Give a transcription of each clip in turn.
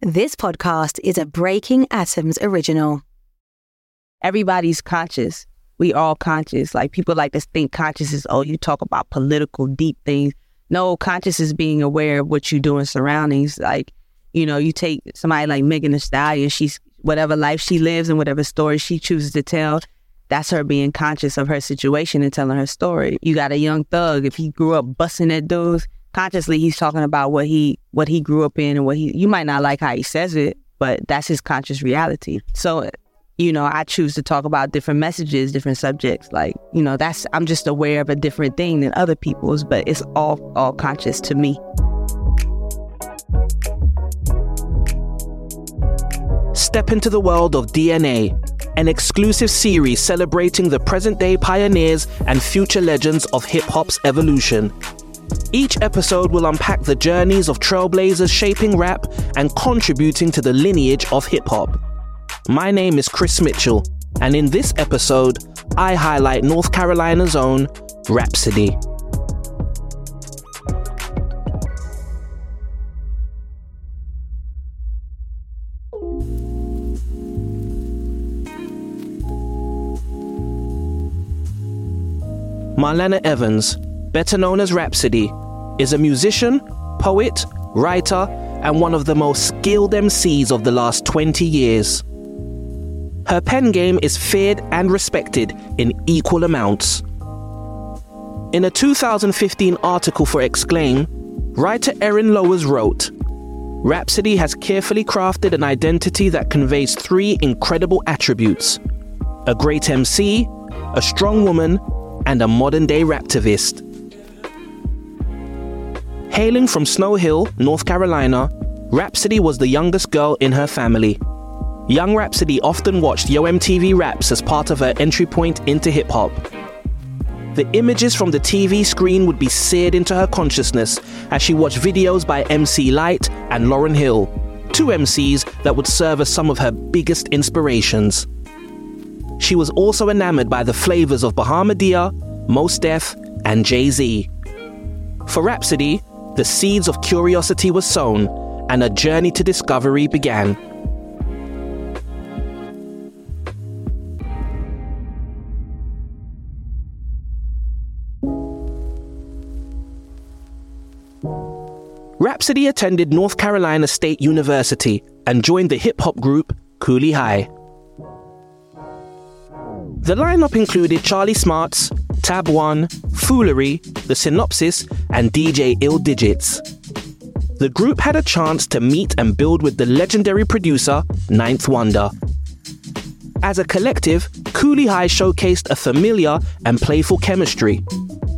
This podcast is a Breaking Atoms original. Everybody's conscious. We all conscious. Like people like to think conscious is, oh, you talk about political deep things. No, conscious is being aware of what you do in surroundings. Like, you know, you take somebody like Megan Thee Stallion, she's whatever life she lives and whatever story she chooses to tell, that's her being conscious of her situation and telling her story. You got a young thug, if he grew up busting at dudes, consciously he's talking about what he what he grew up in and what he you might not like how he says it, but that's his conscious reality. So you know, I choose to talk about different messages, different subjects. Like, you know, that's I'm just aware of a different thing than other people's, but it's all all conscious to me. Step into the world of DNA, an exclusive series celebrating the present day pioneers and future legends of hip hop's evolution. Each episode will unpack the journeys of trailblazers shaping rap and contributing to the lineage of hip hop. My name is Chris Mitchell, and in this episode, I highlight North Carolina's own Rapsody. Marlanna Evans, better known as Rapsody, is a musician, poet, writer, and one of the most skilled MCs of the last 20 years. Her pen game is feared and respected in equal amounts. In a 2015 article for Exclaim, writer Erin Lowers wrote Rapsody has carefully crafted an identity that conveys three incredible attributes a great MC, a strong woman, and a modern day raptivist. Hailing from Snow Hill, North Carolina, Rapsody was the youngest girl in her family. Young Rapsody often watched Yo MTV Raps as part of her entry point into hip hop. The images from the TV screen would be seared into her consciousness as she watched videos by MC Lyte and Lauryn Hill, two MCs that would serve as some of her biggest inspirations. She was also enamored by the flavors of Bahamadia, Mos Def, and Jay Z. For Rapsody, the seeds of curiosity were sown and a journey to discovery began. Rapsody attended North Carolina State University and joined the hip hop group Kooley High. The lineup included Charlie Smarts, Tab One, Foolery, The Synopsis, and DJ Ill Digits. The group had a chance to meet and build with the legendary producer, Ninth Wonder. As a collective, Kooley High showcased a familiar and playful chemistry.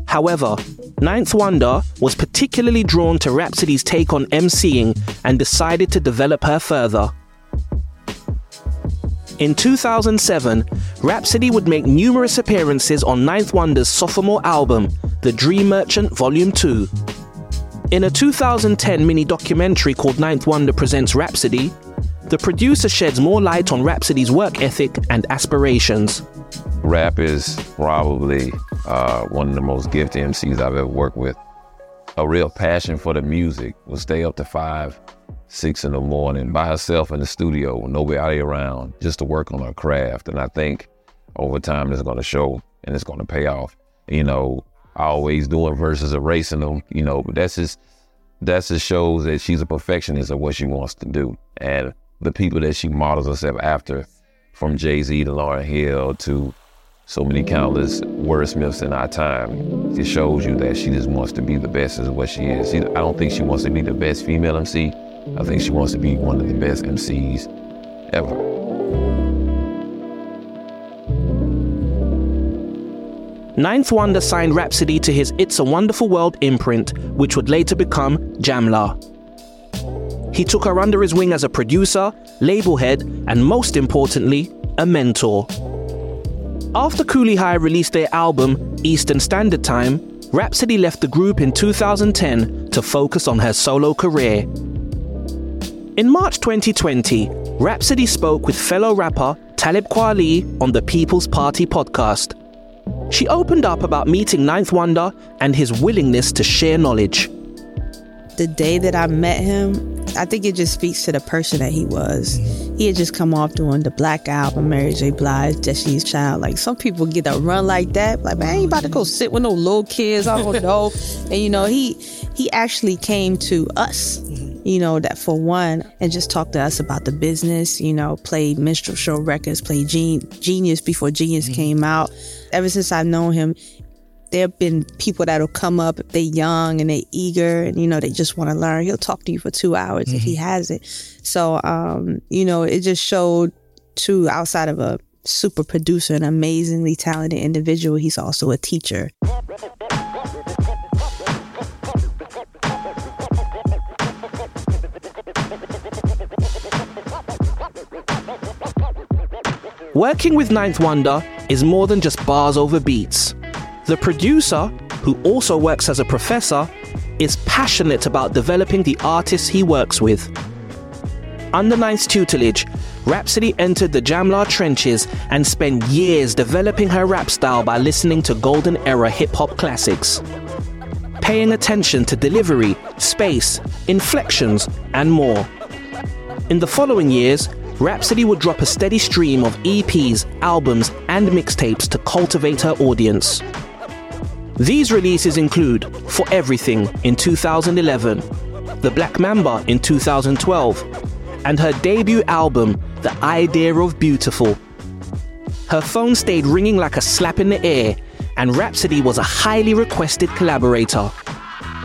However, Ninth Wonder was particularly drawn to Rapsody's take on MCing and decided to develop her further. In 2007, Rapsody would make numerous appearances on Ninth Wonder's sophomore album, The Dream Merchant Volume 2. In a 2010 mini documentary called Ninth Wonder Presents Rapsody, the producer sheds more light on Rapsody's work ethic and aspirations. Rap is probably uh, one of the most gifted MCs I've ever worked with. A real passion for the music. Will stay up to five, six in the morning by herself in the studio with nobody around just to work on her craft. And I think over time it's going to show and it's going to pay off. You know, always doing verses erasing them, you know, but that's just, that just shows that she's a perfectionist of what she wants to do. And the people that she models herself after, from Jay Z to Lauryn Hill to so many countless wordsmiths in our time, it shows you that she just wants to be the best as what she is. I don't think she wants to be the best female MC. I think she wants to be one of the best MCs ever. Ninth Wonder signed Rapsody to his It's a Wonderful World imprint, which would later become Jamla. He took her under his wing as a producer, label head, and most importantly, a mentor. After Kooley High released their album, Eastern Standard Time, Rapsody left the group in 2010 to focus on her solo career. In March 2020, Rapsody spoke with fellow rapper Talib Kweli on the People's Party podcast. She opened up about meeting Ninth Wonder and his willingness to share knowledge. The day that I met him, I think it just speaks to the person that he was. He had just come off doing the Black Album, Mary J. Blige, Destiny's Child. Like some people get a run like that. Like, man, I ain't about to go sit with no little kids. I don't know. and you know, he he actually came to us you know, that for one, and just talked to us about the business, you know, played Minstrel Show Records, played Gen- Genius before Genius mm-hmm. came out. Ever since I've known him, there have been people that'll come up, they're young and they're eager and, you know, they just want to learn. He'll talk to you for two hours mm-hmm. if he mm-hmm. has it. So, um, you know, it just showed, too, outside of a super producer, an amazingly talented individual, he's also a teacher. Working with Ninth Wonder is more than just bars over beats. The producer, who also works as a professor, is passionate about developing the artists he works with. Under Ninth's tutelage, Rapsody entered the Jamla trenches and spent years developing her rap style by listening to golden era hip hop classics. Paying attention to delivery, space, inflections, and more. In the following years, Rapsody would drop a steady stream of EPs, albums, and mixtapes to cultivate her audience. These releases include For Everything in 2011, The Black Mamba in 2012, and her debut album, The Idea of Beautiful. Her phone stayed ringing like a slap in the air, and Rapsody was a highly requested collaborator.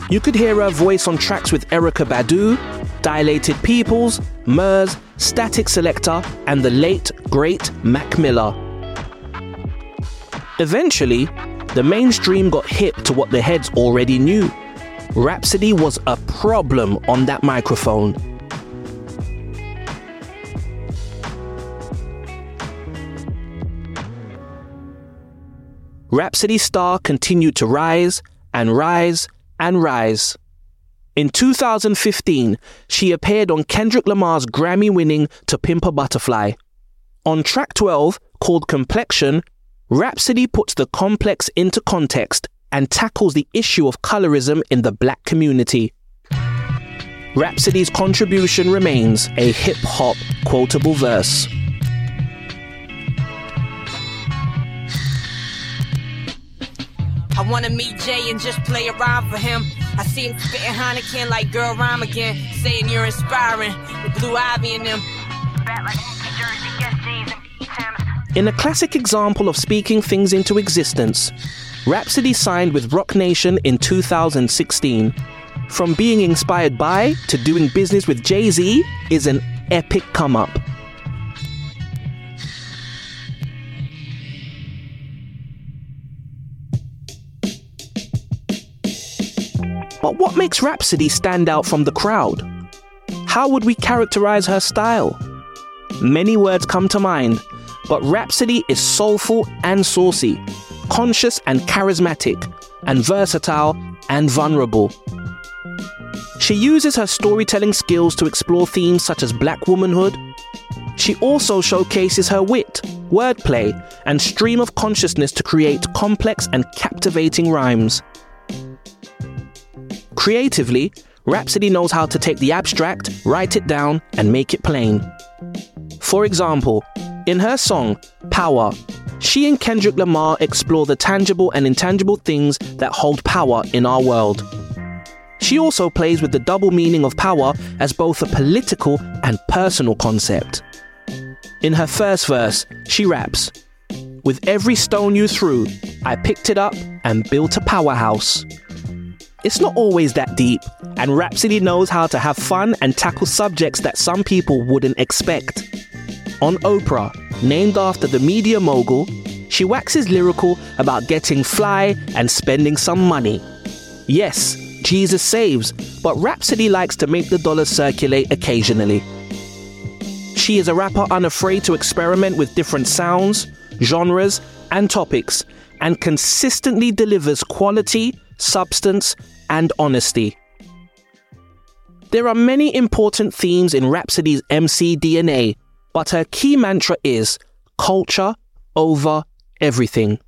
You could hear her voice on tracks with Erykah Badu, Dilated Peoples, Murs, Statik Selektah, and the late, great Mac Miller. Eventually, the mainstream got hip to what the heads already knew. Rapsody was a problem on that microphone. Rapsody's star continued to rise and rise and rise. In 2015, she appeared on Kendrick Lamar's Grammy winning To Pimp a Butterfly. On track 12, called Complexion, Rapsody puts the complex into context and tackles the issue of colorism in the black community. Rapsody's contribution remains a hip hop quotable verse. I wanna meet Jay and just play around for him. I see him spitting Heineken like girl rhyme again, saying you're inspiring with Blue Ivy in them. In a classic example of speaking things into existence, Rapsody signed with Roc Nation in 2016. From being inspired by to doing business with Jay Z is an epic come up. But what makes Rapsody stand out from the crowd? How would we characterize her style? Many words come to mind, but Rapsody is soulful and saucy, conscious and charismatic, and versatile and vulnerable. She uses her storytelling skills to explore themes such as black womanhood. She also showcases her wit, wordplay, and stream of consciousness to create complex and captivating rhymes. Creatively, Rapsody knows how to take the abstract, write it down, and make it plain. For example, in her song, Power, she and Kendrick Lamar explore the tangible and intangible things that hold power in our world. She also plays with the double meaning of power as both a political and personal concept. In her first verse, she raps, With every stone you threw, I picked it up and built a powerhouse. It's not always that deep, and Rapsody knows how to have fun and tackle subjects that some people wouldn't expect. On Oprah, named after the media mogul, she waxes lyrical about getting fly and spending some money. Yes, Jesus saves, but Rapsody likes to make the dollar circulate occasionally. She is a rapper unafraid to experiment with different sounds, genres, and topics, and consistently delivers quality, substance, and honesty. There are many important themes in Rapsody's MC DNA, but her key mantra is culture over everything.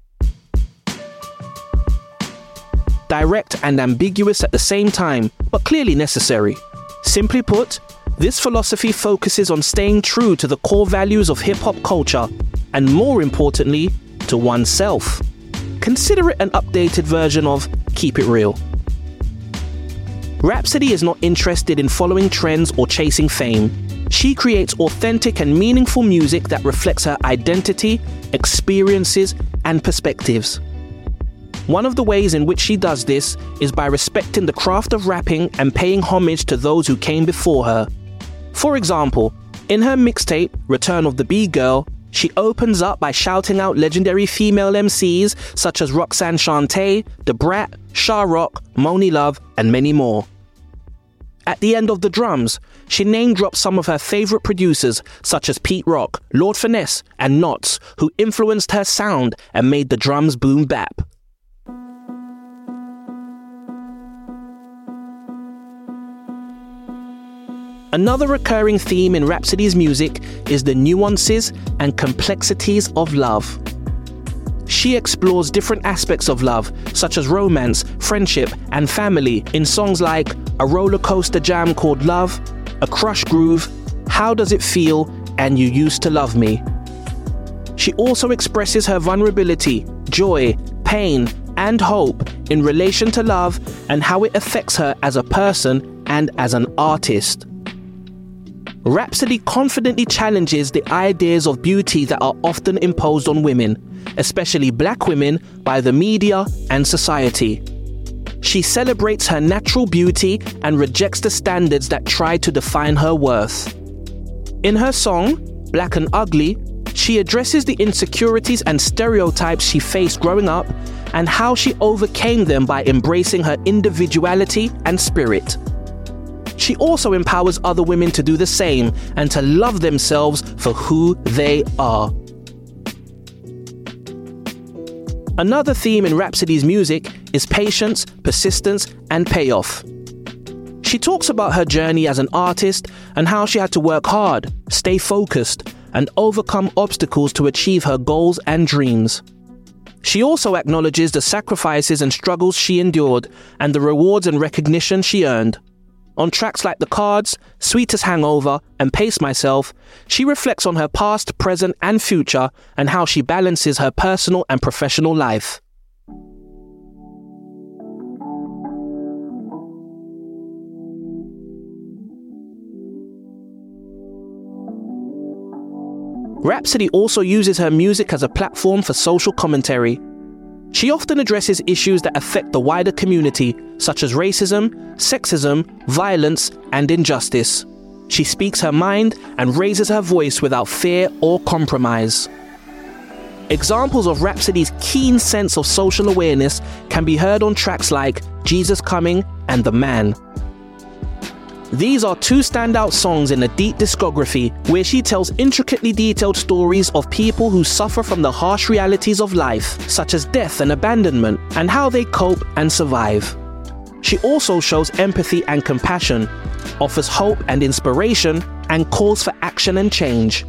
Direct and ambiguous at the same time, but clearly necessary. Simply put, this philosophy focuses on staying true to the core values of hip hop culture and, more importantly, to oneself. Consider it an updated version of Keep It Real. Rapsody is not interested in following trends or chasing fame. She creates authentic and meaningful music that reflects her identity, experiences, and perspectives. One of the ways in which she does this is by respecting the craft of rapping and paying homage to those who came before her. For example, in her mixtape, Return of the B Girl, she opens up by shouting out legendary female MCs such as Roxanne Shante, Da Brat, Sha Rock, Monie Love, and many more. At the end of the drums, she name drops some of her favorite producers such as Pete Rock, Lord Finesse, and Nottz, who influenced her sound and made the drums boom bap. Another recurring theme in Rapsody's music is the nuances and complexities of love. She explores different aspects of love, such as romance, friendship, and family, in songs like A Roller Coaster Jam Called Love, A Crush Groove, How Does It Feel, and You Used to Love Me. She also expresses her vulnerability, joy, pain, and hope in relation to love and how it affects her as a person and as an artist. Rapsody confidently challenges the ideas of beauty that are often imposed on women, especially black women, by the media and society. She celebrates her natural beauty and rejects the standards that try to define her worth. In her song, Black and Ugly, she addresses the insecurities and stereotypes she faced growing up and how she overcame them by embracing her individuality and spirit. She also empowers other women to do the same and to love themselves for who they are. Another theme in Rapsody's music is patience, persistence, and payoff. She talks about her journey as an artist and how she had to work hard, stay focused, and overcome obstacles to achieve her goals and dreams. She also acknowledges the sacrifices and struggles she endured and the rewards and recognition she earned. On tracks like The Cards, Sweetest Hangover, and Pace Myself, she reflects on her past, present, and future and how she balances her personal and professional life. Rapsody also uses her music as a platform for social commentary. She often addresses issues that affect the wider community, such as racism, sexism, violence, and injustice. She speaks her mind and raises her voice without fear or compromise. Examples of Rapsody's keen sense of social awareness can be heard on tracks like Jesus Coming and The Man. These are two standout songs in a deep discography where she tells intricately detailed stories of people who suffer from the harsh realities of life, such as death and abandonment, and how they cope and survive. She also shows empathy and compassion, offers hope and inspiration, and calls for action and change.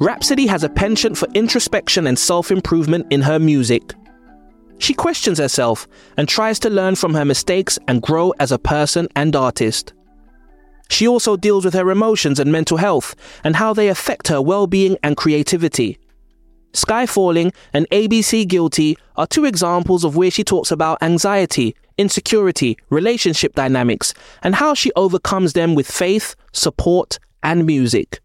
Rapsody has a penchant for introspection and self improvement in her music. She questions herself and tries to learn from her mistakes and grow as a person and artist. She also deals with her emotions and mental health and how they affect her well being and creativity. Sky Falling and ABC Guilty are two examples of where she talks about anxiety, insecurity, relationship dynamics, and how she overcomes them with faith, support, and music.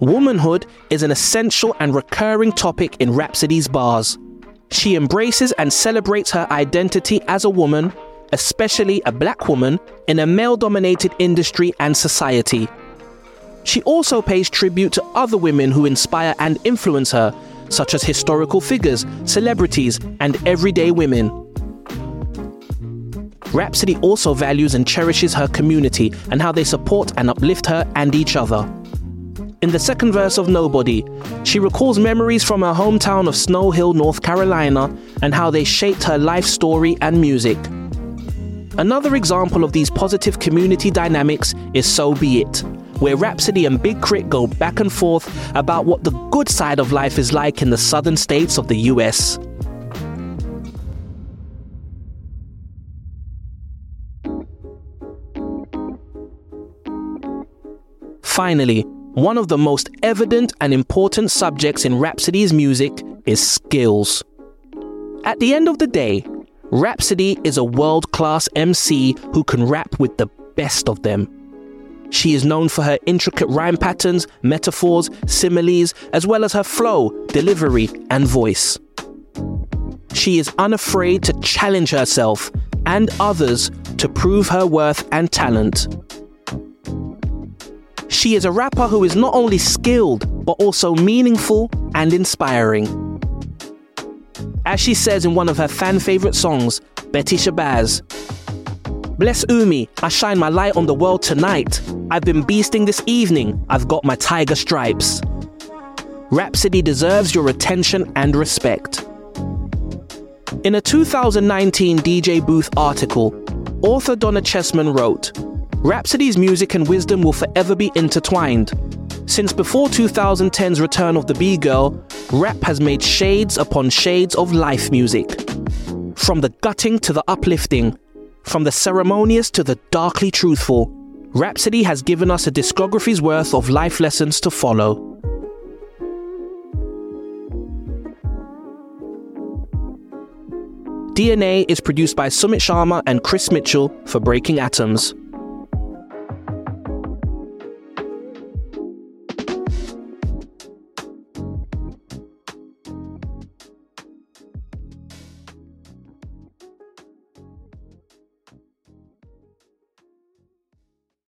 Womanhood is an essential and recurring topic in Rapsody's bars. She embraces and celebrates her identity as a woman, especially a black woman, in a male dominated industry and society. She also pays tribute to other women who inspire and influence her, such as historical figures, celebrities, and everyday women. Rhapsody also values and cherishes her community and how they support and uplift her and each other. In the second verse of Nobody, she recalls memories from her hometown of Snow Hill, North Carolina, and how they shaped her life story and music. Another example of these positive community dynamics is So Be It, where Rapsody and Big K.R.I.T. go back and forth about what the good side of life is like in the southern states of the US. Finally, one of the most evident and important subjects in Rapsody's music is skills. At the end of the day, Rhapsody is a world class MC who can rap with the best of them. She is known for her intricate rhyme patterns, metaphors, similes, as well as her flow, delivery, and voice. She is unafraid to challenge herself and others to prove her worth and talent. She is a rapper who is not only skilled, but also meaningful and inspiring. As she says in one of her fan favorite songs, Betty Shabazz, Bless Umi, I shine my light on the world tonight. I've been beasting this evening, I've got my tiger stripes. Rapsody deserves your attention and respect. In a 2019 DJ Booth article, author Donna Chesman wrote, Rapsody's music and wisdom will forever be intertwined. Since before 2010's return of the B Girl, rap has made shades upon shades of life music. From the gutting to the uplifting, from the ceremonious to the darkly truthful, Rapsody has given us a discography's worth of life lessons to follow. DNA is produced by Sumit Sharma and Chris Mitchell for Breaking Atoms.